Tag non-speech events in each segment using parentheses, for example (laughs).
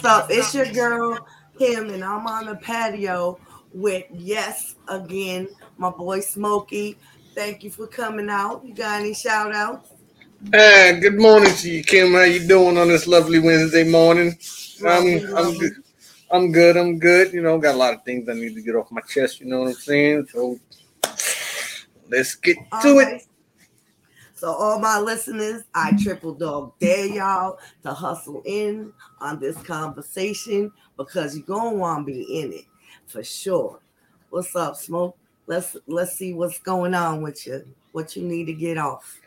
What's up? It's your girl, Kim, and I'm on the patio with, yes, again, my boy Smokey. Thank you for coming out. You got any shout outs? Hey, good morning to you, Kim. How you doing on this lovely Wednesday morning? I'm, I'm good. I'm good. I'm good. You know, got a lot of things I need to get off my chest. You know what I'm saying? So let's get to All it. So, all my listeners, I triple dog dare y'all to hustle in on this conversation because you're gonna want to be in it for sure. What's up, Smoke? Let's let's see what's going on with you. What you need to get off.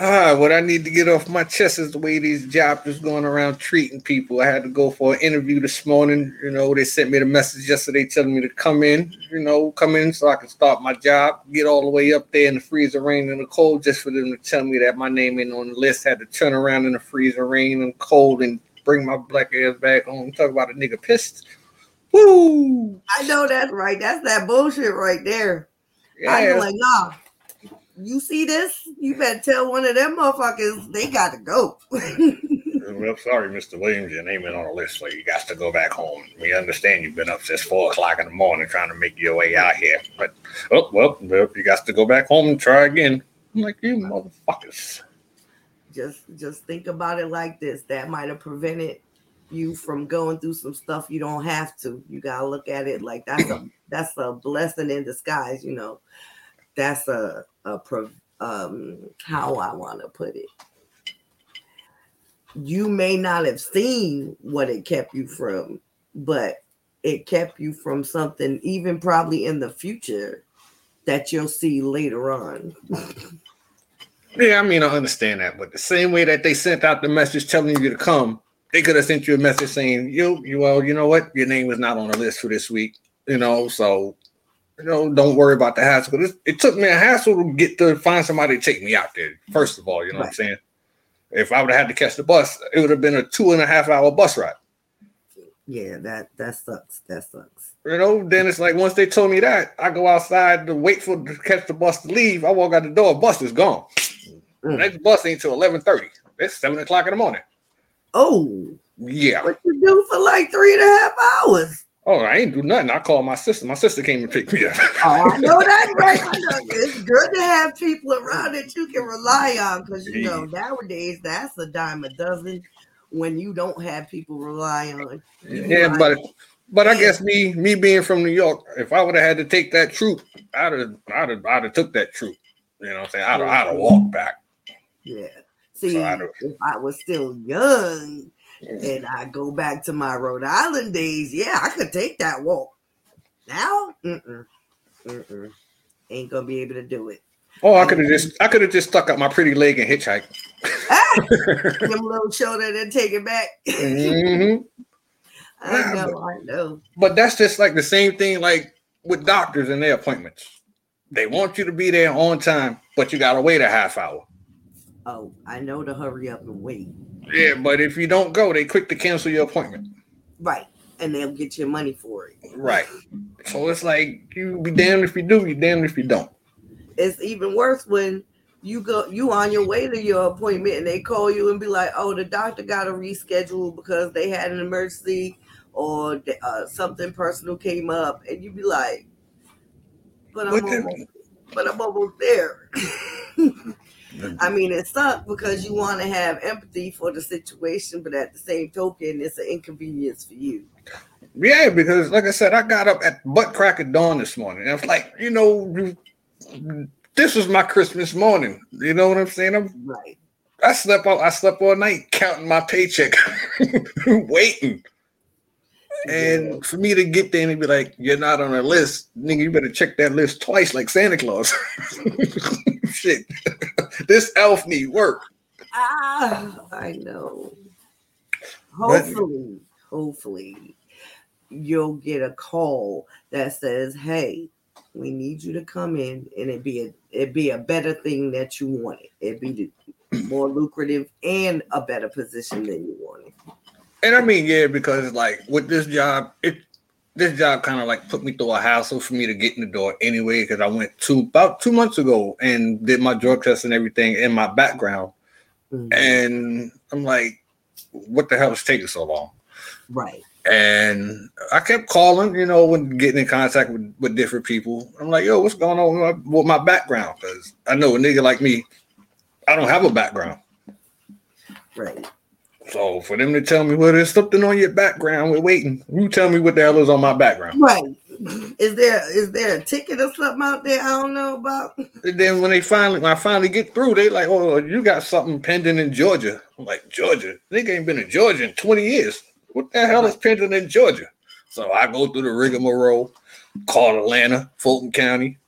Ah, what I need to get off my chest is the way these jobs is going around treating people. I had to go for an interview this morning. You know, they sent me the message yesterday telling me to come in, you know, come in so I can start my job, get all the way up there in the freezing rain and the cold just for them to tell me that my name ain't on the list. Had to turn around in the freezing rain and cold and bring my black ass back home. Talk about a nigga pissed. Woo! I know that's right. That's that bullshit right there. I Yeah, know, like, nah. You see this? You better tell one of them motherfuckers they got to go. Well, sorry, Mr. Williams, your name ain't on the list, so you got to go back home. We understand you've been up since four o'clock in the morning trying to make your way out here. But oh well, well you got to go back home and try again. I'm like you motherfuckers. just just think about it like this. That might have prevented you from going through some stuff you don't have to. You gotta look at it like that's a (clears throat) that's a blessing in disguise, you know. That's a um how I want to put it. You may not have seen what it kept you from, but it kept you from something even probably in the future that you'll see later on. (laughs) Yeah, I mean I understand that, but the same way that they sent out the message telling you to come, they could have sent you a message saying, "You, you, well, you know what, your name is not on the list for this week." You know, so you know, don't worry about the hassle. It, it took me a hassle to get to find somebody to take me out there. First of all, you know what I'm saying? If I would have had to catch the bus, it would have been a two and a half hour bus ride. Yeah, that that sucks. That sucks. You know, then it's like once they told me that, I go outside to wait for to catch the bus to leave. I walk out the door, bus is gone. Mm. Next bus ain't till eleven thirty. It's seven o'clock in the morning. Oh, Yeah. what you do for like three and a half hours? Oh, I ain't do nothing. I called my sister. My sister came and picked me up. (laughs) Oh, I know that's right. I know. It's good to have people around that you can rely on because you know nowadays that's a dime a dozen when you don't have people rely on. You yeah, rely- but but I guess me me being from New York, if I would have had to take that troop, I'd have I'd have I'd have took that troop. You know what I'm saying? I'd have, I'd have walked back. yeah. See, So if I was still young and I go back to my Rhode Island days, yeah, I could take that walk. Now, mm-mm, mm-mm, ain't gonna be able to do it. Oh, I could have just I could have just stuck out my pretty leg and hitchhiked. Ah, (laughs) them little shoulder and take it back. (laughs) mm-hmm. I know, I know. But that's just like the same thing like with doctors and their appointments. They want you to be there on time, but you gotta wait a half hour. Oh, I know to hurry up and wait. Yeah, but if you don't go, they quick to cancel your appointment. Right. And they'll get your money for it. Right. So it's like you be damned if you do, you damned if you don't. It's even worse when you go you on your way to your appointment and they call you and be like, oh, the doctor got to reschedule because they had an emergency or uh, something personal came up, and you be like, but I'm almost, but I'm almost there. (laughs) I mean, it sucks because you want to have empathy for the situation, but at the same token, it's an inconvenience for you. Yeah, because like I said, I got up at butt crack of dawn this morning. And I was like, you know, this was my Christmas morning. You know what I'm saying? I'm, Right. I slept all I slept all night counting my paycheck, (laughs) waiting. And for me to get there and be like, you're not on a list, nigga, you better check that list twice like Santa Claus. (laughs) Shit. This elf need work. Ah, I know. But- Hopefully, hopefully, you'll get a call that says, "Hey, we need you to come in," and it be a it be a better thing that you wanted. It be the- (clears throat) more lucrative and a better position than you wanted. And I mean, yeah, because like with this job, it this job kind of like put me through a hassle for me to get in the door anyway. Because I went to about two months ago and did my drug test and everything in my background, Mhm. and I'm like, what the hell is taking so long? Right. And I kept calling, you know, when getting in contact with, with different people. I'm like, yo, what's going on with my, with my background? Because I know a nigga like me, I don't have a background. Right. So for them to tell me, well, there's something on your background, we're waiting. You tell me what the hell is on my background. Right. Is there is there a ticket or something out there I don't know about? And then when they finally when I finally get through, they like, oh, you got something pending in Georgia. I'm like, Georgia? Nigga ain't been in Georgia in 20 years. What the hell is pending in Georgia? So I go through the rigmarole, call Atlanta, Fulton County,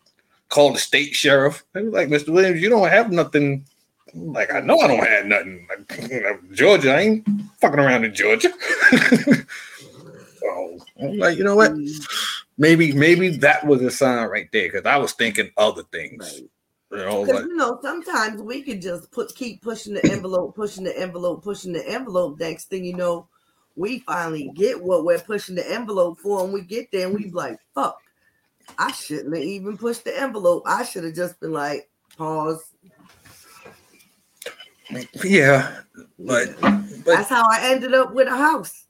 call the state sheriff. They was like, Mr. Williams, you don't have nothing. Like, I know I don't have nothing. Like, (laughs) Georgia, I ain't fucking around in Georgia. (laughs) so I'm like, you know what? Mm. Maybe, maybe that was a sign right there because I was thinking other things. You know, Because like, you know, sometimes we could just put keep pushing the envelope, pushing the envelope, pushing the envelope. Next thing you know, we finally get what we're pushing the envelope for, and we get there and we like, fuck, I shouldn't have even pushed the envelope. I should have just been like, pause. Yeah, but but That's how I ended up with a house.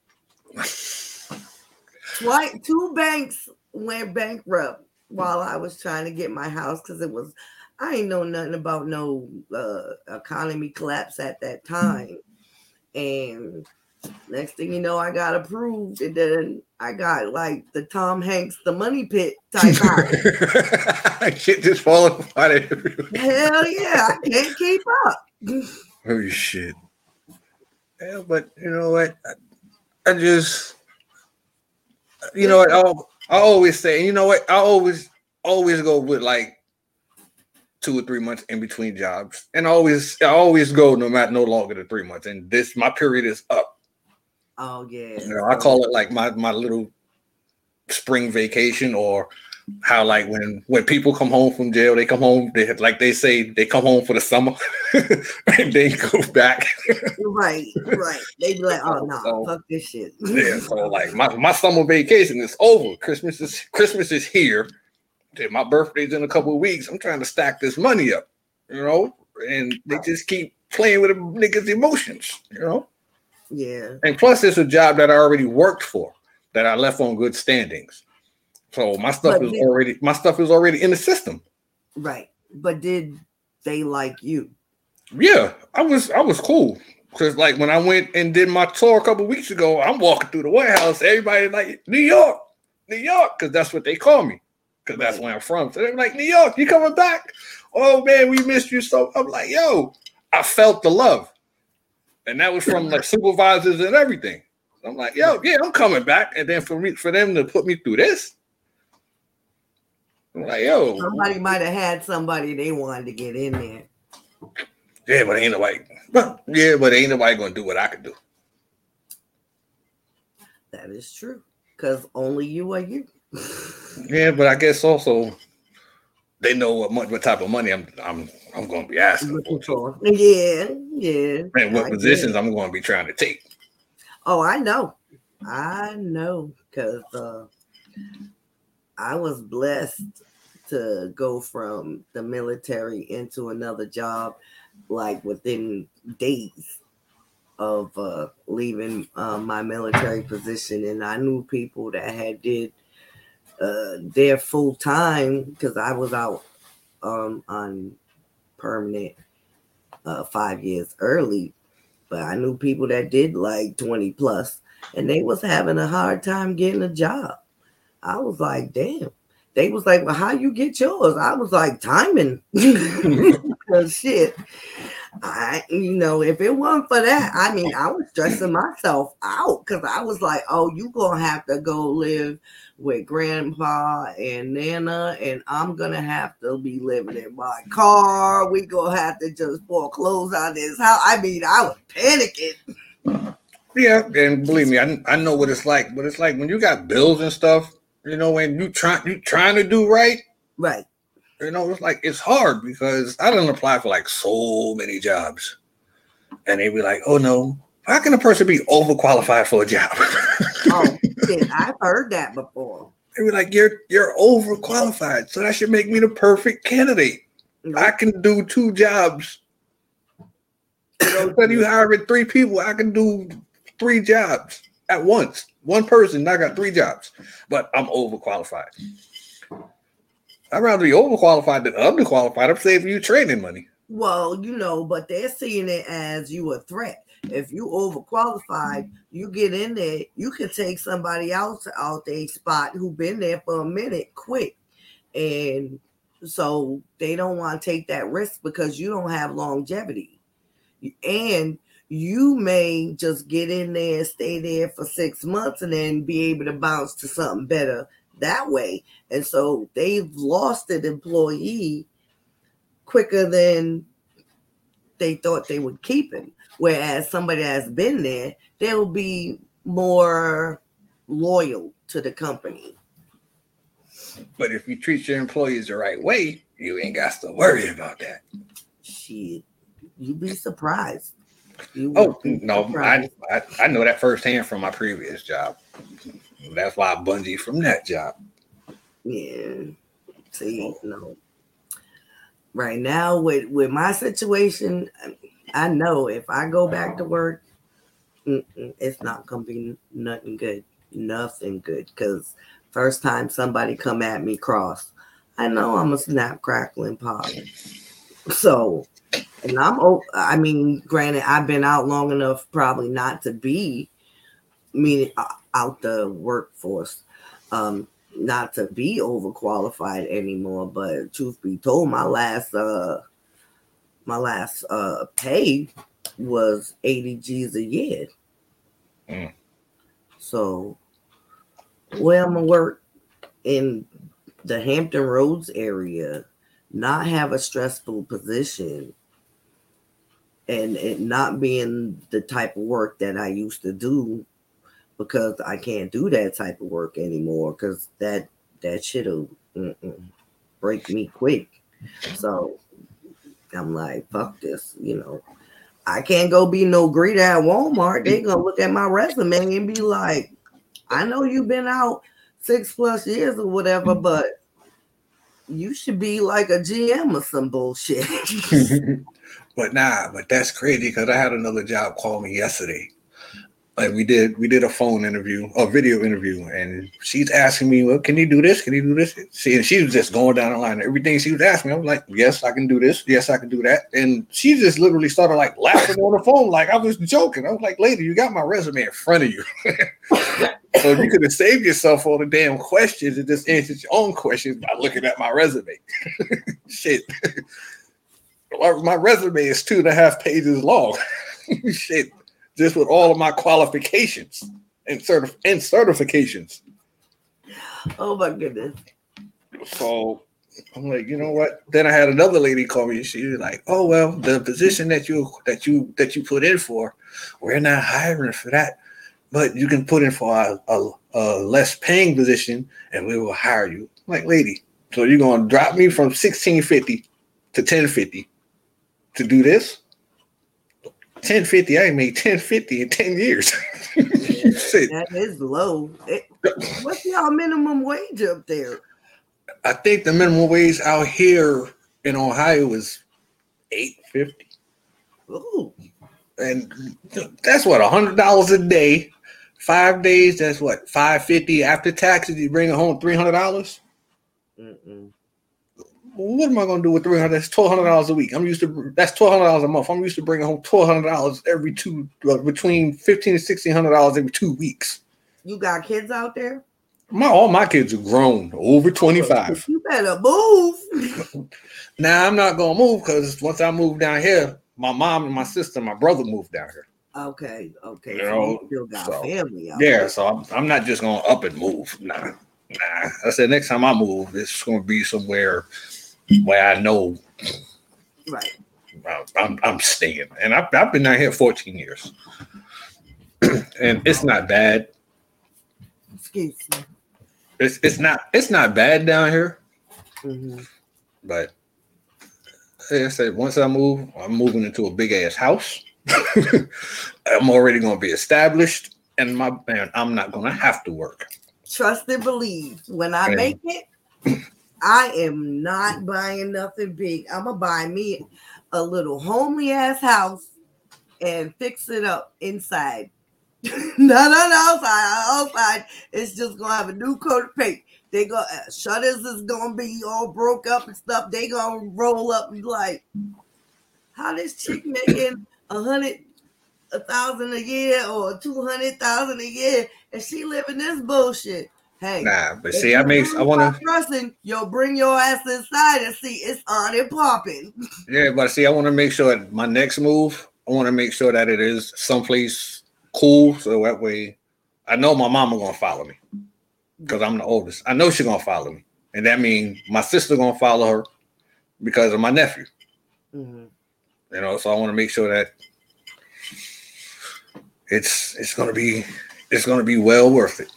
Twice, two banks went bankrupt while I was trying to get my house because it was I ain't know nothing about no uh, economy collapse at that time, and next thing you know, I got approved, and then I got like the Tom Hanks the money pit type (laughs) house. shit just falling apart. Hell yeah, I can't keep up. (laughs) Oh shit. Yeah, but you know what? I, I just, you know what? I, I always say, and you know what? I always, always go with like two or three months in between jobs, and I always, I always go no matter no longer than three months. And this, my period is up. Oh yeah, You know, I call it like my my little spring vacation, or how like when when people come home from jail, they come home. They like they say they come home for the summer, (laughs) and they go back. right, right. They be like, (laughs) oh no, So- fuck this shit. yeah, so (laughs) like my, my summer vacation is over. Christmas is Christmas is here. My birthday's in a couple of weeks. I'm trying to stack this money up, you know, and they just keep playing with a niggas' emotions, you know. yeah, And plus, it's a job that I already worked for, that I left on good standings. So my stuff But is did- already my stuff is already in the system. right. But did they like you? Yeah, I was I was cool. Cause like when I went and did my tour a couple weeks ago, I'm walking through the warehouse. Everybody like New York, New York, because that's what they call me. Because that's where I'm from. So they're like, New York, you coming back? Oh man, we missed you so. I'm like, yo, I felt the love, and that was from like supervisors and everything. I'm like, yo, yeah, I'm coming back. And then for me, for them to put me through this, like, yo, Somebody might have had somebody they wanted to get in there. yeah, but ain't nobody, but yeah, but ain't nobody gonna do what I could do. That is true. Because only you are you. (laughs) Yeah, but I guess also they know what much what type of money I'm I'm I'm going to be asking for. Yeah, yeah. and what I positions it. I'm going to be trying to take. Oh, I know. I know. Because uh, I was blessed to go from the military into another job like within days of uh, leaving uh, my military position. And i knew people that had did uh, their full time because i was out um, on permanent uh, five years early. But i knew people that did like 20 plus and they was having a hard time getting a job i was like damn they was like, "Well, how you get yours?" I was like, "Timing." (laughs) Because shit, I you know, if it wasn't for that, I mean, I was stressing myself out because I was like, "Oh, you gonna have to go live with Grandpa and Nana, and I'm gonna have to be living in my car. We gonna have to just foreclose on this house." I mean, I was panicking. Yeah, and believe me, I, I know what it's like. But it's like when you got bills and stuff, you know, when you try you trying to do right, Right. you know, it's like it's hard because I didn't apply for like so many jobs, and they be like, "Oh no, how can a person be overqualified for a job?" (laughs) Oh, shit, I've heard that before. they be like, "You're you're overqualified, so that should make me the perfect candidate. I can do two jobs. You know, instead of you (laughs) hiring three people, I can do three jobs. At once. One person, I got three jobs, but I'm overqualified. I'd rather be overqualified than underqualified. I'm saving you training money. Well, you know, but they're seeing it as you a threat. If you overqualified, you get in there, you can take somebody else out their spot who been there for a minute quick. And so they don't want to take that risk because you don't have longevity. And you may just get in there, and stay there for six months, and then be able to bounce to something better that way. And so they've lost an employee quicker than they thought they would keep him. Whereas somebody that's been there, they'll be more loyal to the company. But if you treat your employees the right way, you ain't got to worry about that. Shit, you'd be surprised. Oh no, I, I, I know that firsthand from my previous job. That's why I bungee from that job. Yeah. See, no. Right now, with with my situation, I know if I go back to work, it's not gonna be nothing good, nothing good. Because first time somebody come at me cross, I know I'm a snap, crackling pop. So and I'm I mean, granted, I've been out long enough probably not to be meaning uh, out the workforce, um, not to be overqualified anymore. But truth be told, my last uh my last uh pay was 80 G's a year. Mm. So where I'm gonna work in the Hampton Roads area, not have a stressful position and it not being the type of work that I used to do because I can't do that type of work anymore because that that shit'll break me quick. So I'm like, fuck this, you know. I can't go be no greeter at Walmart. They're gonna look at my resume and be like, I know you've been out six plus years or whatever, but you should be like a GM or some bullshit. (laughs) But nah, but that's crazy because I had another job call me yesterday. Like we did, we did a phone interview, a video interview, and she's asking me, "Well, can you do this? Can you do this?" See, and she was just going down the line. Everything she was asking me, I was like, "Yes, I can do this. Yes, I can do that." And she just literally started like laughing on the phone, like I was joking. I was like, "Lady, you got my resume in front of you." (laughs) so you could have saved yourself all the damn questions and just answered your own questions by looking at my resume. (laughs) Shit my resume is two and a half pages long. (laughs) Shit, just with all of my qualifications and certif- and certifications. Oh my goodness. So I'm like, you know what? Then I had another lady call me. She was like, "Oh well, the position that you that you that you put in for, we're not hiring for that, but you can put in for a, a, a less paying position, and we will hire you." I'm like, lady, so you're gonna drop me from 1650 to 1050 to do this. 1050, I ain't made 1050 in 10 years. (laughs) that is low. It, what's y'all minimum wage up there? I think the minimum wage out here in Ohio is 850. Ooh. And that's what hundred dollars a day, five days. That's what five fifty after taxes. You bring home three hundred dollars what am I going to do with three hundred? That's twelve hundred dollars a week. I'm used to that's twelve hundred dollars a month. I'm used to bringing home twelve hundred dollars every two uh, between fifteen and sixteen hundred dollars every two weeks. You got kids out there? My all my kids are grown, over twenty five. You better move. (laughs) now I'm not gonna move because once I move down here, my mom and my sister, and my brother moved down here. Okay, okay. You so know, you still got so, family. yeah, there. so I'm, I'm not just gonna up and move. Nah, nah. I said next time I move, it's gonna be somewhere where I know right I'm, I'm staying. And I've, I've been out here 14 years. (clears throat) and it's not bad. Excuse me. It's it's not it's not bad down here. Mm-hmm. But like I said, once I move, I'm moving into a big ass house. (laughs) I'm already gonna be established and my man, I'm not gonna have to work. Trust and believe. When I and, make it, I am not buying nothing big. I'm gonna buy me a little homely ass house and fix it up inside (laughs) not on outside. Outside, it's just gonna have a new coat of paint. They go uh, shutters is gonna be all broke up and stuff. They gonna roll up and be like, how this chick making a hundred a thousand a year or two hundred thousand a year and she living this bullshit. Hey, nah, but see, I make I want to trusting. Yo, bring your ass inside and see it's on and popping. (laughs) Yeah, but see, I want to make sure that my next move, I want to make sure that it is someplace cool, so that way I know my mama gonna follow me because I'm the oldest. I know she's gonna follow me, and that means my sister gonna follow her because of my nephew. Mm-hmm. You know, so I want to make sure that it's it's gonna be it's gonna be well worth it.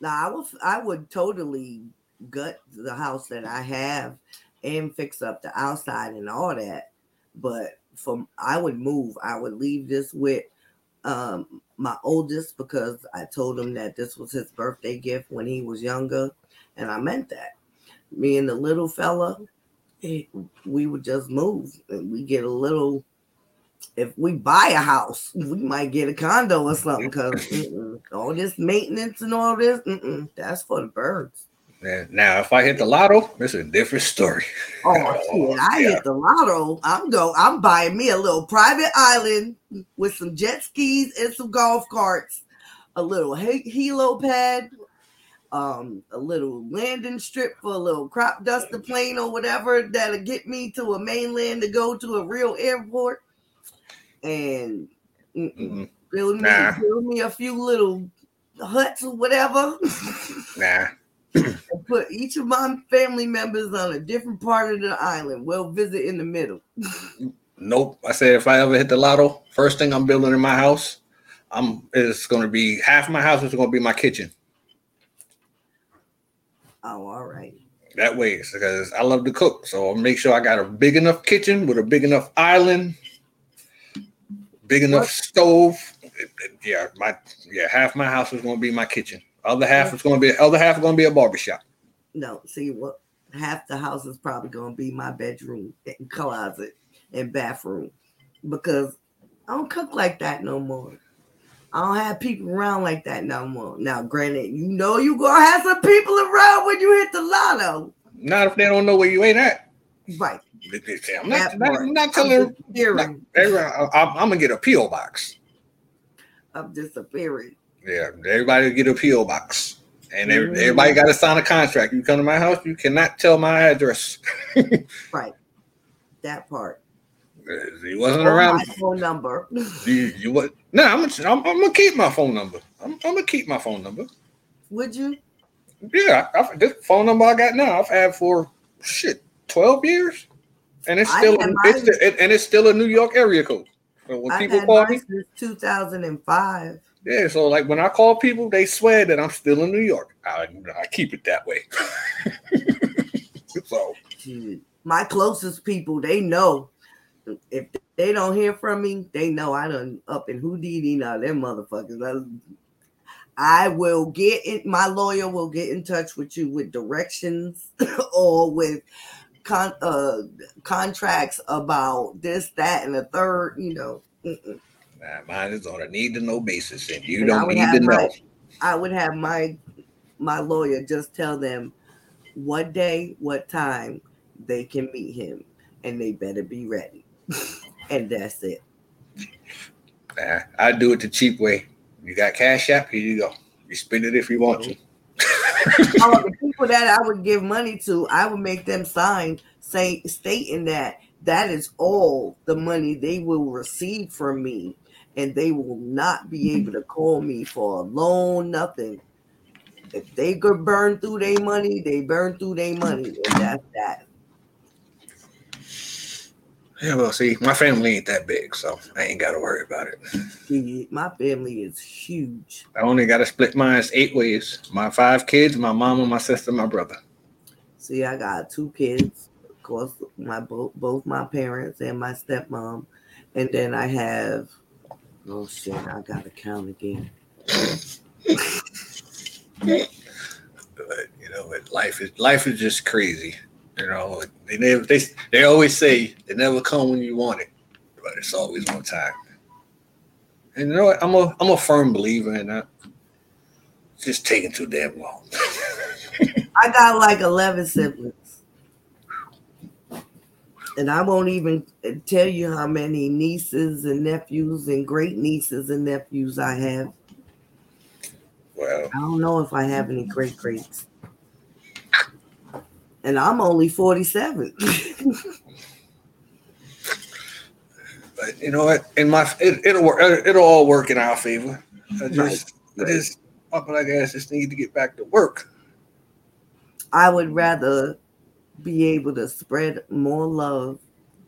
Now I would I would totally gut the house that I have and fix up the outside and all that. But from I would move. I would leave this with um, my oldest because I told him that this was his birthday gift when he was younger, and I meant that. Me and the little fella, we would just move and we get a little if we buy a house, we might get a condo or something because all this maintenance and all this, that's for the birds. Yeah. Now, if I hit the lotto, it's a different story. Oh, shit. I (laughs) yeah. hit the lotto. I'm go. I'm buying me a little private island with some jet skis and some golf carts, a little helo pad, um, a little landing strip for a little crop duster plane or whatever that'll get me to a mainland to go to a real airport and build me nah. build me a few little huts or whatever. (laughs) nah. (laughs) put each of my family members on a different part of the island. We'll visit in the middle. nope. I said if I ever hit the lotto, first thing I'm building in my house, I'm it's gonna be half my house is gonna be my kitchen. Oh, all right. That way, because I love to cook, so I'll make sure I got a big enough kitchen with a big enough island big enough what? stove. Yeah, my yeah, half my house is going to be my kitchen. Other half is going to be other half is going to be a barbershop. No, see what half the house is probably going to be my bedroom and closet and bathroom because I don't cook like that no more. I don't have people around like that no more. Now, granted, you know you gonna have some people around when you hit the lotto. Not if they don't know where you ain't at. Right. I'm not, not, not telling not, I'm, I'm, gonna get a PO box. I'm disappearing. Yeah, everybody get a PO box, and mm-hmm. everybody got to sign a contract. You come to my house, you cannot tell my address. (laughs) right, that part. He wasn't around. My phone number. (laughs) you, you what? No, I'm, I'm, I'm gonna keep my phone number. I'm, I'm gonna keep my phone number. Would you? Yeah, I, I, this phone number I got now, I've had for shit 12 years and it's still a, it's and it's still a New York area code. So when I've people call me, 2005. Yeah, so like when I call people, they swear that I'm still in New York. I, I keep it that way. (laughs) so my closest people, they know if they don't hear from me, they know I done up in Houdini now. Them motherfuckers. I will get in. My lawyer will get in touch with you with directions (laughs) or with con- uh, contracts about this, that, and the third. You know, nah, mine is on a need to know basis, and you and don't need to my, know. I would have my my lawyer just tell them what day, what time they can meet him, and they better be ready. (laughs) and that's it. Nah, I do it the cheap way. You got cash app, here you go. You spend it if you want to (laughs) oh, the people that I would give money to, I would make them sign say stating that that is all the money they will receive from me, and they will not be able to call me for a loan, nothing. If they could burn through their money, they burn through their money, and that's that. Yeah, well, see, my family ain't that big, so I ain't got to worry about it. my family is huge. I only got to split mine eight ways. My five kids, my mama, my sister, my brother. See, I got two kids. Of course, my both both my parents and my stepmom, and then I have. Oh shit! I gotta count again. but, you know, life is life is just crazy. You know, they never they they always say they never come when you want it, but it's always on time. And you know what? I'm a I'm a firm believer in that. It's just taking too damn long. (laughs) I got like 11 siblings. And I won't even tell you how many nieces and nephews and great nieces and nephews I have. Well, I don't know if I have any great greats. And I'm only 47. but you know what? In my it, it'll work. It'll all work in our favor. I just, Right. I just, I guess, just need to get back to work. I would rather be able to spread more love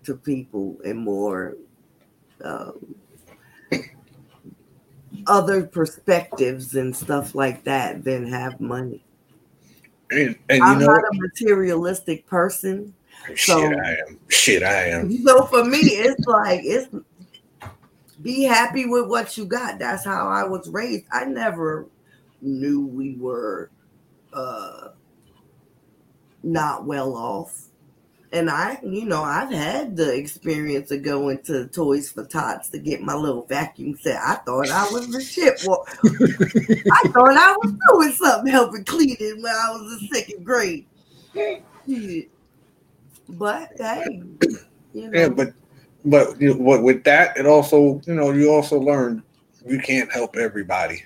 to people and more um, other perspectives and stuff like that than have money. And, and you I'm know, not a materialistic person. shit, so- I am. Shit, I am. (laughs) So for me, it's like it's be happy with what you got. That's how I was raised. I never knew we were uh not well off. And I, you know, I've had the experience of going to Toys for Tots to get my little vacuum set. I thought I was the shit. Well, I (laughs) thought I was doing something helping clean it when I was in second grade. But hey, you know, Yeah, but but you know, what with that, it also you know you also learn you can't help everybody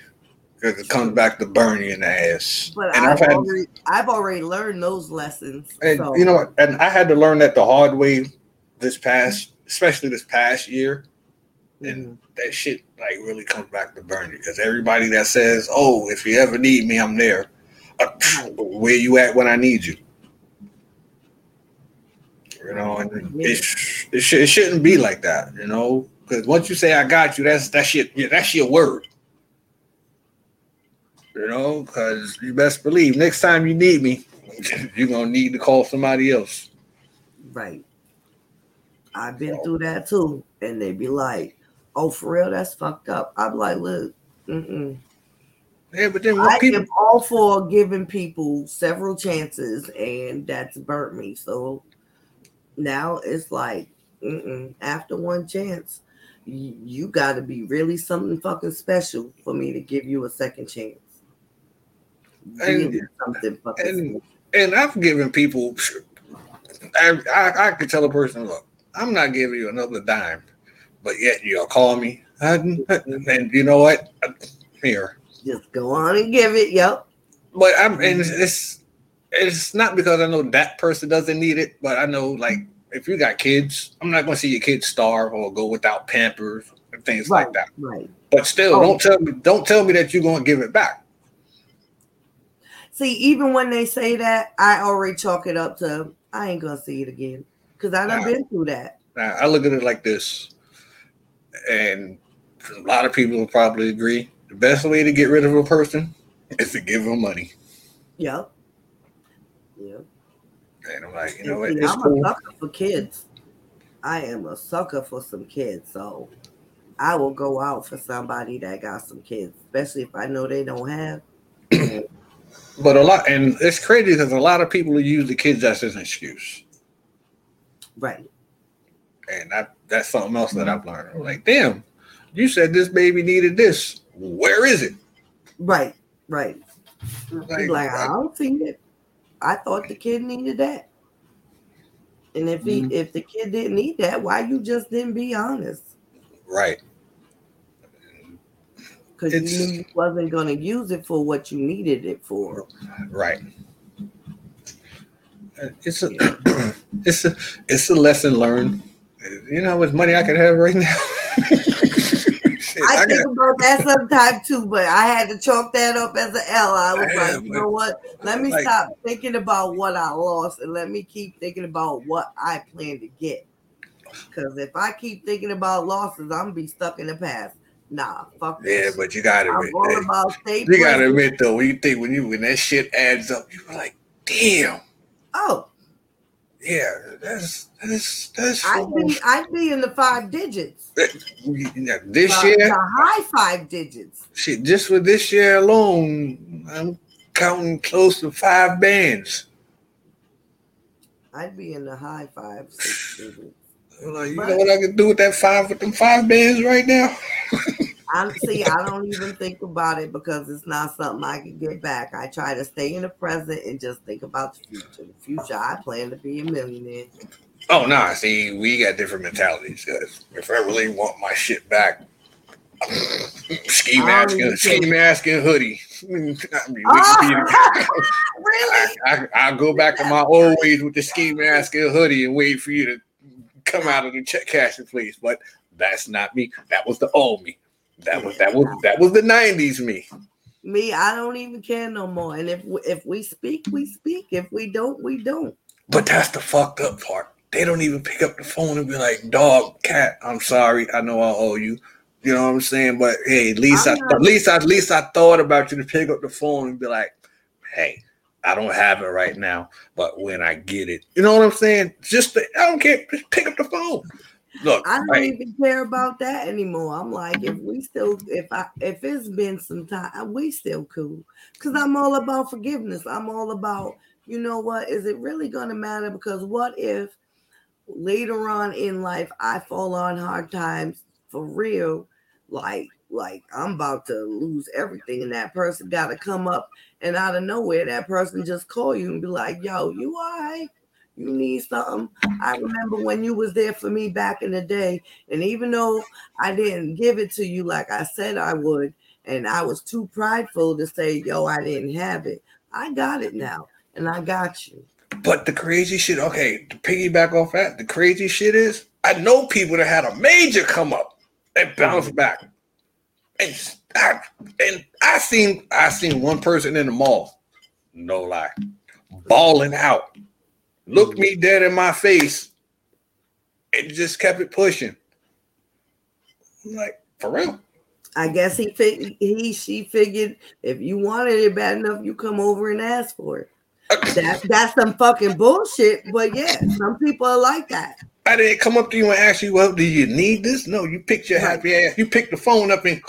because it comes back to burn you in the ass. but and I've, I've had already, I've already learned those lessons. and so, you know what, and I had to learn that the hard way this past, especially this past year, and that shit like really comes back to burn you because everybody that says, "Oh, if you ever need me, I'm there." Uh, where you at when I need you? You know, and it, sh- it, sh- it shouldn't be like that. You know, because once you say I got you, that's that shit. Yeah, that's your word. You know, because you best believe next time you need me, (laughs) you're gonna need to call somebody else. right. I've been through that too, and they be like, "Oh, for real? That's fucked up." I'm like, "Look, mm-mm. Yeah, but then I people? am all for giving people several chances, and that's burnt me. So now it's like, mm-mm. after one chance, you, you got to be really something fucking special for me to give you a second chance. And- something and- and I've given people. I, I I could tell a person, look, I'm not giving you another dime, but yet you'll call me, and you know what? Here, Just go on and give it. Yep. but I'm and it's, it's it's not because I know that person doesn't need it, but I know like if you got kids, I'm not going to see your kids starve or go without Pampers and things Right. like that. Right. But still, Oh. don't tell me don't tell me that you're going to give it back. See, even when they say that, I already chalk it up to I ain't gonna see it again because I done Nah. been through that. Now, I look at it like this, and a lot of people will probably agree. The best way to get rid of a person is to give them money. Yep. Yep. And I'm like, you know what? I'm cool. a sucker for kids. I am a sucker for some kids, so I will go out for somebody that got some kids, especially if I know they don't have. (clears throat) But a lot, and it's crazy because a lot of people use the kids as an excuse, right. and that that's something else that I've learned. I'm like, damn, you said this baby needed this. Where is it? Right. Right. Like, like, I don't see it. I thought the kid needed that. And if he Mhm. if the kid didn't need that, why you just didn't be honest? right. Because you knew you wasn't gonna use it for what you needed it for. Right. Uh, it's a (clears throat) it's a it's a lesson learned. You know how much money I could have right now. (laughs) Shit, I I think got, about that sometimes too, but I had to chalk that up as an L. I was Yeah, like, you know what? Let me like- stop thinking about what I lost and let me keep thinking about what I plan to get. Because if I keep thinking about losses, I'm gonna be stuck in the past. Nah, fuck yeah, this. but you gotta I'm admit, all hey, about stay you gotta admit though, when you think when you when that shit adds up, you're like, damn, Oh, yeah, that's that's that's I'd be I'd be in the five digits. (laughs) this The, year, the high five digits. shit, just for this year alone, I'm counting close to five bands. I'd be in the high five six digits. I'm like, you Right. know what I can do with that five with them five bands right now? I see. I don't even think about it because it's not something I can get back. I try to stay in the present and just think about the future. The future, I plan to be a millionaire. Oh no! Nah, see, we got different mentalities. If I really want my shit back, (sniffs) ski mask, and, ski mask and hoodie. (laughs) I mean, oh, (laughs) really? I, I, will go back to my old ways with the ski mask and hoodie and wait for you to come out of the check cashing place. But that's not me. That was the old me. That was that was that was the '90s me. Me, I don't even care no more. And if if we speak, we speak. If we don't, we don't. But that's the fucked up part. They don't even pick up the phone and be like, "Dog, cat, I'm sorry. I know I owe you." You know what I'm saying? But hey, at least I, at least at least I thought about you to pick up the phone and be like, "Hey, I don't have it right now, but when I get it, you know what I'm saying? Just the, I don't care. Just pick up the phone. Look, I don't right. even care about that anymore. I'm like, if we still, if I, if it's been some time, uh, we still cool. Cause I'm all about forgiveness. I'm all about, you know what? Is it really gonna matter? Because what if later on in life I fall on hard times for real? Like, like I'm about to lose everything, and that person got to come up and out of nowhere, that person just call you and be like, "Yo, you all right? You need something?" I remember when you was there for me back in the day, and even though I didn't give it to you like I said I would, and I was too prideful to say, "Yo, I didn't have it," I got it now, and I got you. But the crazy shit, okay, to piggyback off that, the crazy shit is I know people that had a major come up and bounce mm-hmm. back. And I, and I seen I seen one person in the mall, no lie, balling out, looked me dead in my face, and just kept it pushing. I'm like, for real. I guess he fig- he she figured if you wanted it bad enough, you come over and ask for it. that that's some fucking bullshit. But yeah, some people are like that. I didn't come up to you and ask you, well, do you need this? No, you picked your happy ass. You picked the phone up in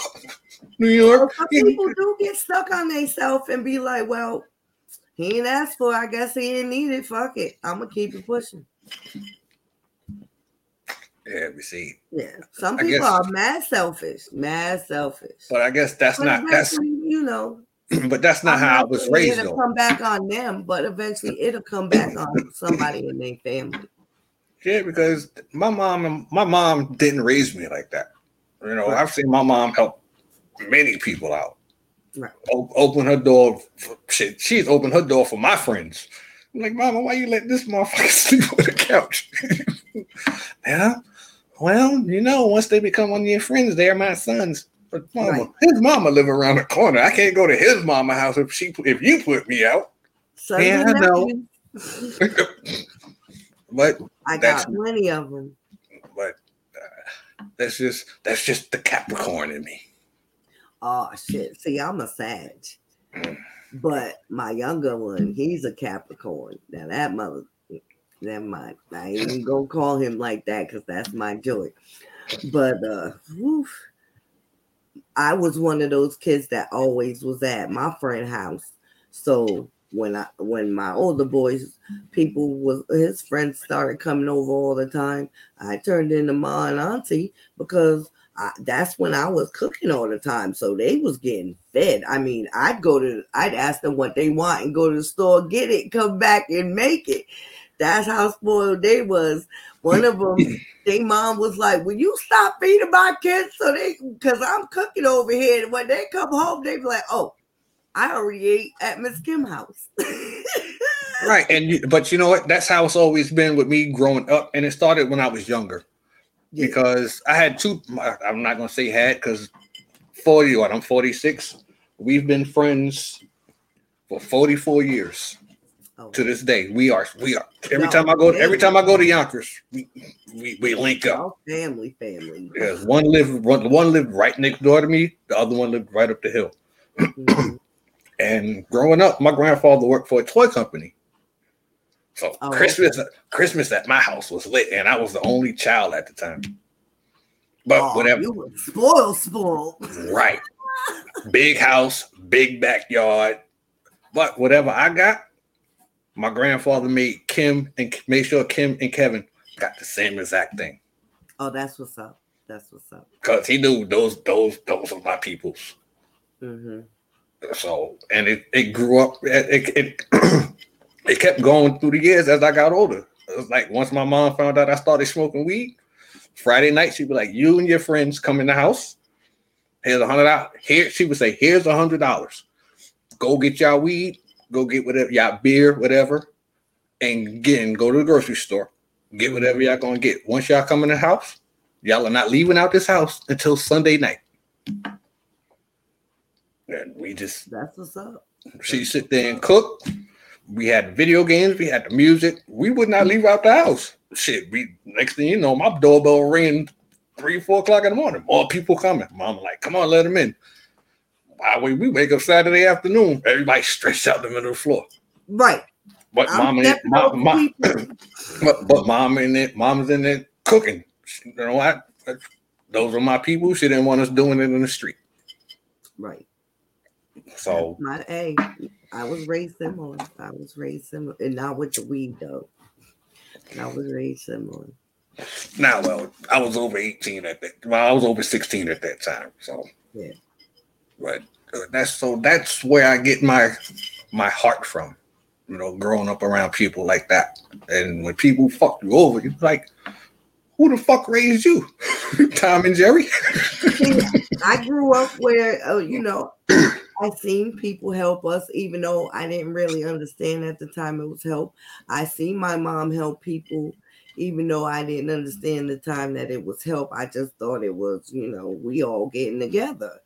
New York. Well, people do get stuck on themselves and be like, well, he ain't asked for it. I guess he didn't need it. Fuck it. I'm gonna keep it pushing. Yeah, we see. Yeah, some people guess, are mad selfish, mad selfish. But I guess that's but not that's you know. (clears throat) But that's not I'm how not I was raised. It'll though. come back on them, but eventually it'll come back on somebody in their family. Yeah, because my mom and my mom didn't raise me like that. You know, right. I've seen my mom help many people out. Right. O- open her door. For, shit, she's opened her door for my friends. I'm like, Mama, why you let this motherfucker (laughs) sleep on the couch? (laughs) yeah. Well, you know, once they become one of your friends, they are my sons. But mama, right. his mama live around the corner. I can't go to his mama house if she if you put me out. So yeah, I know. (laughs) but I got plenty of them. But uh, that's just that's just the Capricorn in me. Oh shit! See, I'm a Sag, but my younger one, he's a Capricorn. Now that mother, never mind. I ain't even gonna call him like that because that's my joy. But uh, whew, I was one of those kids that always was at my friend house. So when I when my older boys people was his friends started coming over all the time, I turned into my and auntie because I, that's when I was cooking all the time. So they was getting fed. I mean, I'd go to, I'd ask them what they want and go to the store, get it, come back and make it. That's how spoiled they was. One of them, (laughs) their mom was like, "Will you stop feeding my kids?" So they, because I'm cooking over here, and when they come home, they be like, "Oh, I already ate at Miss Kim house." right, and you, but you know what? That's how it's always been with me growing up, and it started when I was younger yeah. because I had two. I'm not gonna say had because 40. What I'm 46. We've been friends for 44 years. Oh. To this day, we are we are every no, time I go every time I go to Yonkers, we we, we link up. family, family. Yes, one lived one, one lived right next door to me. The other one lived right up the hill. Mm-hmm. (clears throat) and growing up, my grandfather worked for a toy company. So oh, Christmas, okay. Christmas at my house was lit, and I was the only child at the time. But oh, whatever, you were spoiled, spoiled. Right, (laughs) big house, big backyard. But whatever I got, my grandfather made Kim and made sure Kim and Kevin got the same exact thing. Oh, that's what's up. That's what's up. Cause he knew those those those are my peoples. hmm So and it, it grew up. It it, (clears throat) it, kept going through the years as I got older. It was like once my mom found out I started smoking weed, Friday night she'd be like, "You and your friends come in the house. Here's a hundred dollars. Here she would say, "Here's a hundred dollars. Go get y'all weed. Go get whatever y'all beer, whatever, and again go to the grocery store. Get whatever y'all gonna get. Once y'all come in the house, y'all are not leaving out this house until Sunday night." And we just That's what's up. she sit there and cook. We had video games. We had the music. We would not leave out the house. Shit. We next thing you know, my doorbell ringing three, four o'clock in the morning. More people coming. Mama like, come on, let them in. Why we we wake up Saturday afternoon? Everybody stretched out the middle of the floor. Right. But I'm mama, definitely ma, those ma, people. (coughs) but, but mom in it, mom's in there cooking. You know what? Those are my people. She didn't want us doing it in the street. Right. So My hey, I was raised similar. I was raised similar, and not with the weed though. I was raised similar. now, well, I was over 18 at that. Well, I was over 16 at that time. So Yeah. but uh, that's so that's where I get my my heart from. You know, growing up around people like that, and when people fuck you over, you're like, who the fuck raised you, (laughs) Tom and Jerry? (laughs) I grew up where, uh, you know, I seen people help us, even though I didn't really understand at the time it was help. I seen my mom help people, even though I didn't understand the time that it was help. I just thought it was, you know, we all getting together.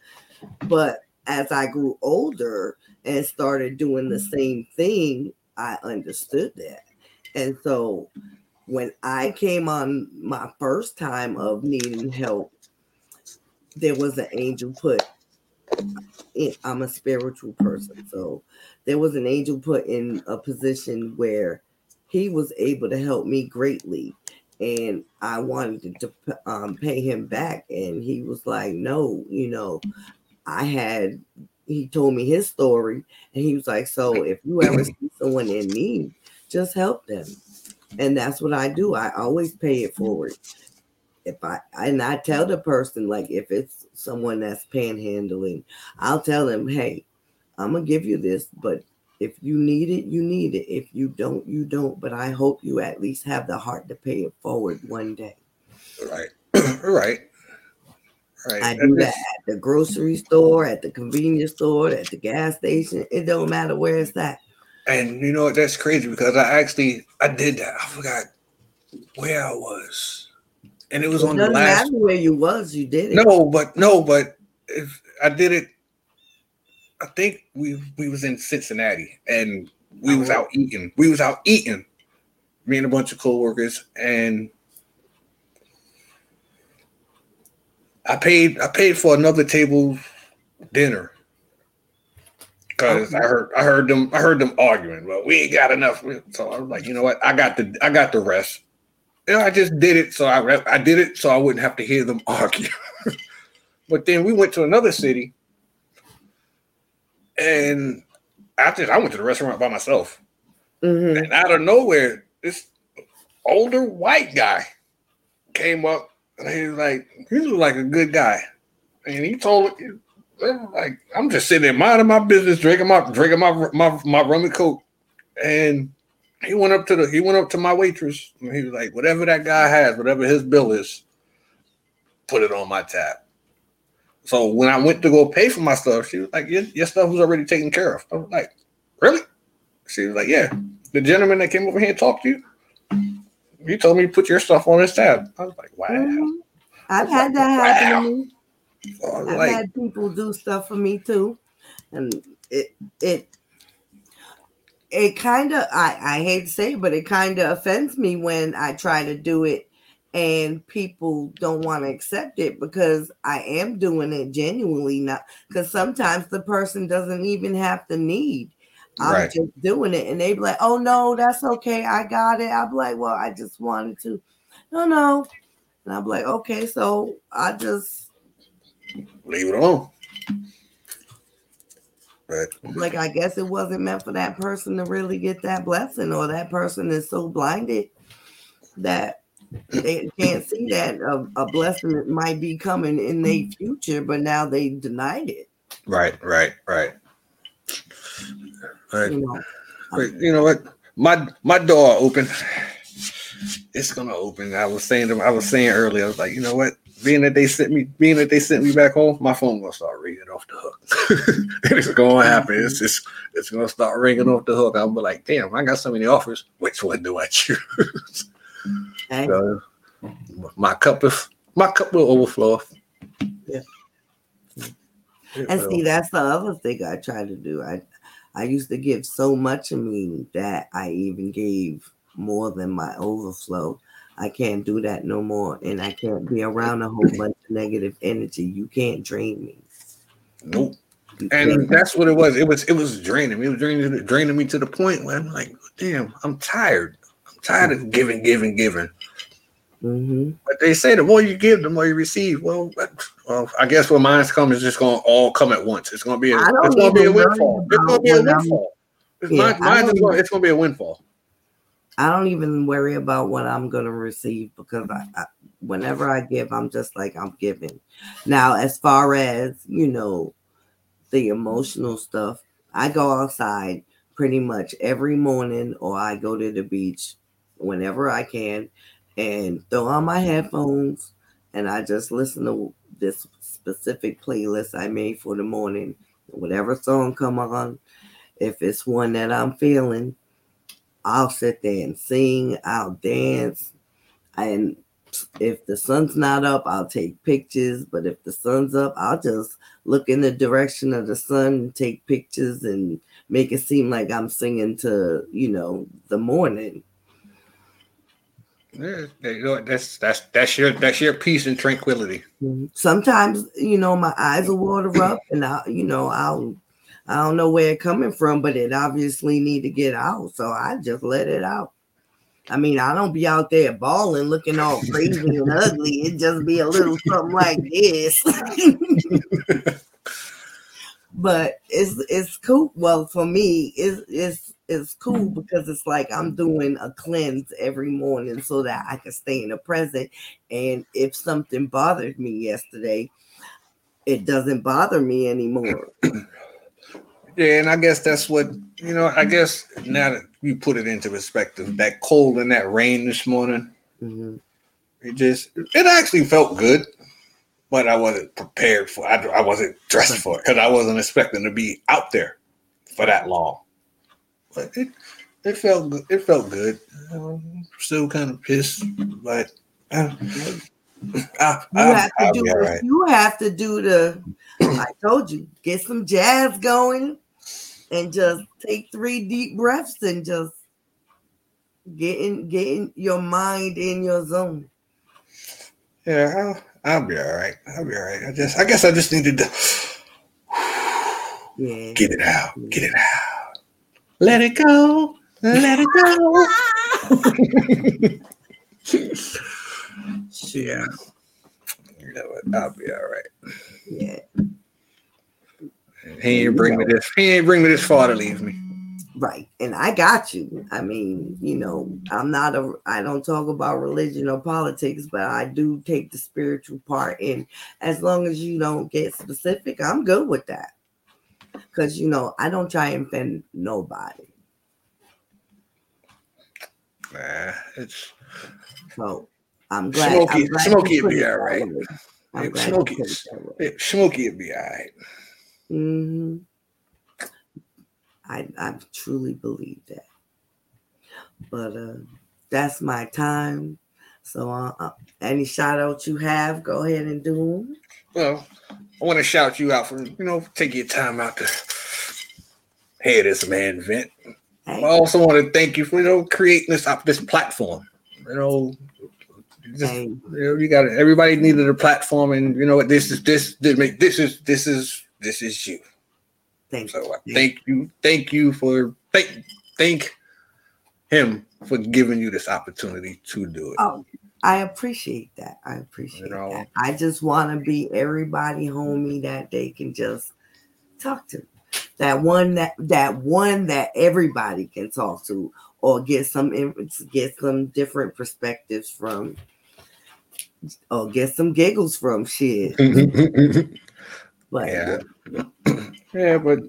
But as I grew older and started doing the mm-hmm. same thing, I understood that. And so when I came on my first time of needing help, there was an angel put I'm a spiritual person. So there was an angel put in a position where he was able to help me greatly. And I wanted to um, pay him back. And he was like, no, you know, I had, he told me his story. And he was like, so if you ever see (clears throat) someone in need, just help them. And that's what I do. I always pay it forward if I and I tell the person like if it's someone that's panhandling, I'll tell them, hey, I'm gonna give you this, but if you need it, you need it. If you don't, you don't. But I hope you at least have the heart to pay it forward one day. Right, (clears throat) right, right. I do that at the grocery store, at the convenience store, at the gas station. It don't matter where it's at. And you know what? That's crazy because I actually I did that. I forgot where I was, and it was It on the last. matter where you was, you did it. No, but no, but if I did it, I think we we was in Cincinnati and we was uh-huh. out eating. We was out eating, me and a bunch of coworkers, and I paid I paid for another table dinner because I heard I heard them I heard them arguing. Well, we ain't got enough, so I was like, you know what? I got the I got the rest. You know, I just did it so I I did it so I wouldn't have to hear them (laughs) argue. but then we went to another city, and I just I went to the restaurant by myself, Mhm. and out of nowhere, this older white guy came up, and he was like, "He was like a good guy," and he told like I'm just sitting there minding my business, drinking my drinking my my my rum and coke, and he went up to the he went up to my waitress and he was like, whatever that guy has, whatever his bill is, put it on my tab. So when I went to go pay for my stuff, she was like, your, your stuff was already taken care of. I was like, really? She was like, yeah. The gentleman that came over here and talked to you, he told me to put your stuff on his tab. I was like, wow. Mhm. I've had that happen Wow. to me. So I was I've like, had people do stuff for me too, and it it it kind of I I hate to say, it, but it kind of offends me when I try to do it and people don't want to accept it because I am doing it genuinely not because sometimes the person doesn't even have the need. I'm Right. just doing it, and they be like, "Oh no, that's okay, I got it." I'm like, "Well, I just wanted to." No, no, and I'm like, "Okay, so I just." leave it alone. But like I guess it wasn't meant for that person to really get that blessing, or that person is so blinded that they can't see that a, a blessing might be coming in their future, but now they denied it. Right, right, right. Right. You know, But you know what? My my door open. It's gonna open. I was saying to, I was saying earlier, I was like, you know what? Being that they sent me, being that they sent me back home, my phone gonna start ringing off the hook. (laughs) it's gonna happen. It's just it's gonna start ringing off the hook. I'm be like, damn, I got so many offers. Which one do I choose? (laughs) hey, So, my cup is my cup will overflow. Yeah. And see, that's the other thing I try to do. I I used to give so much of me that I even gave more than my overflow. I can't do that no more, and I can't be around a whole bunch of negative energy. You can't drain me. nope. You And can't. that's what it was. It was it was draining me. It was draining draining me to the point where I'm like, damn, I'm tired. I'm tired of giving, giving, giving. Mhm. But they say the more you give, the more you receive. Well, well, I guess when mine's come, it's just gonna all come at once. It's gonna be a, it's gonna be a windfall. It's gonna be a windfall. It's Yeah, mine, mine's gonna, it's gonna be a windfall. I don't even worry about what I'm gonna receive because I, I whenever I give, I'm just like I'm giving. Now, as far as you know, the emotional stuff, I go outside pretty much every morning, or I go to the beach whenever I can, and throw on my headphones, and I just listen to this specific playlist I made for the morning. Whatever song come on, if it's one that I'm feeling. I'll sit there and sing, I'll dance. And if the sun's not up, I'll take pictures. But if the sun's up, I'll just look in the direction of the sun and take pictures and make it seem like I'm singing to, you know, the morning. Yeah, you know, that's that's that's your that's your peace and tranquility. Mm-hmm. Sometimes, you know, my eyes will water up and I, you know, I'll I don't know where it coming from, but it obviously need to get out. So I just let it out. I mean, I don't be out there bawling, looking all crazy and ugly. It just be a little something like this. (laughs) but it's it's cool. Well, for me, it's it's it's cool because it's like I'm doing a cleanse every morning so that I can stay in the present. And if something bothered me yesterday, it doesn't bother me anymore. Yeah, and I guess that's what you know. I guess now that you put it into perspective, that cold and that rain this morning, Mhm. it just it actually felt good, but I wasn't prepared for. I, I wasn't dressed for it because I wasn't expecting to be out there for that long. But it it felt good. It felt good. Um, still kind of pissed, but uh, I, You I, have to do be all the, right. you have to do the I told you, get some jazz going and just take three deep breaths and just get in get in your mind in your zone. Yeah, I'll, I'll be all right. I'll be all right. I just, I guess, I just needed to Yeah. get it out, get it out, let it go, let it go. (laughs) yeah, you know what? I'll be all right. Yeah. He ain't bring me this. He ain't bring me this far to leave me. Right. And I got you. I mean, you know, I'm not a I don't talk about religion or politics, but I do take the spiritual part in as long as you don't get specific, I'm good with that. Cuz you know, I don't try and offend nobody. Nah, it's So I'm glad. Smokey- I'm glad Smokey would be all right. all that right. way. I'm Yeah, glad you Smokey it that way. it, Smokey would be all right. Mhm. I I truly believe that. But uh that's my time. So uh, uh, any shout outs you have, go ahead and do them. Well, I want to shout you out for you know taking your time out to hear this man vent. I also want to thank you for you know creating this up this platform. You know, just, Hey, you, know, you got everybody needed a platform, and you know what? This is this this make this is this is this is you. thank So you. Thank you, thank you for thank thank him for giving you this opportunity to do it. Oh, I appreciate that. I appreciate You know. that. I just want to be everybody homie that they can just talk to. that one that that one that everybody can talk to or get some get some different perspectives from or get some giggles from shit. (laughs) but yeah, (clears throat) yeah, but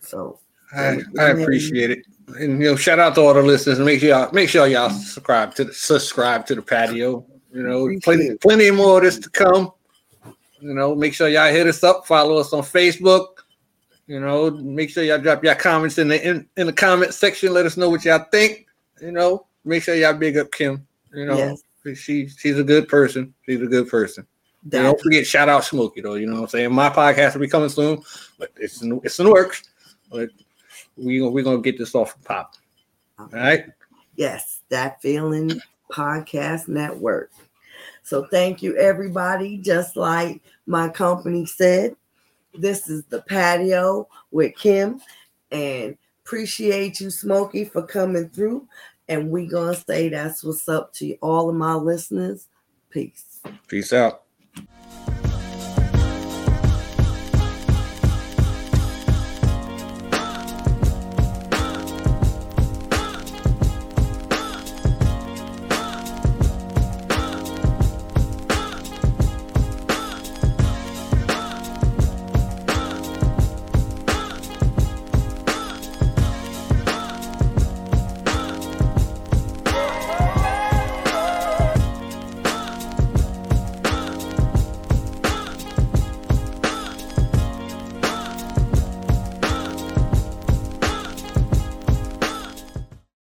so I, I appreciate it. And you know, shout out to all the listeners. Make sure y'all make sure y'all subscribe to the subscribe to the patio. You know, plenty plenty more of this to come. You know, make sure y'all hit us up, follow us on Facebook. You know, make sure y'all drop your comments in the in, in the comment section. Let us know what y'all think. You know, make sure y'all big up Kim. You know, yes. she she's a good person. She's a good person. Don't forget shout out Smokey though. You know what I'm saying? My podcast will be coming soon, but it's in, it's in the works. But we we're gonna get this off the pop. All right. Yes, that feeling podcast network. So thank you, everybody. Just like my company said, this is the patio with Kim, and appreciate you, Smokey, for coming through. And we gonna say that's what's up to all of my listeners. Peace. Peace out.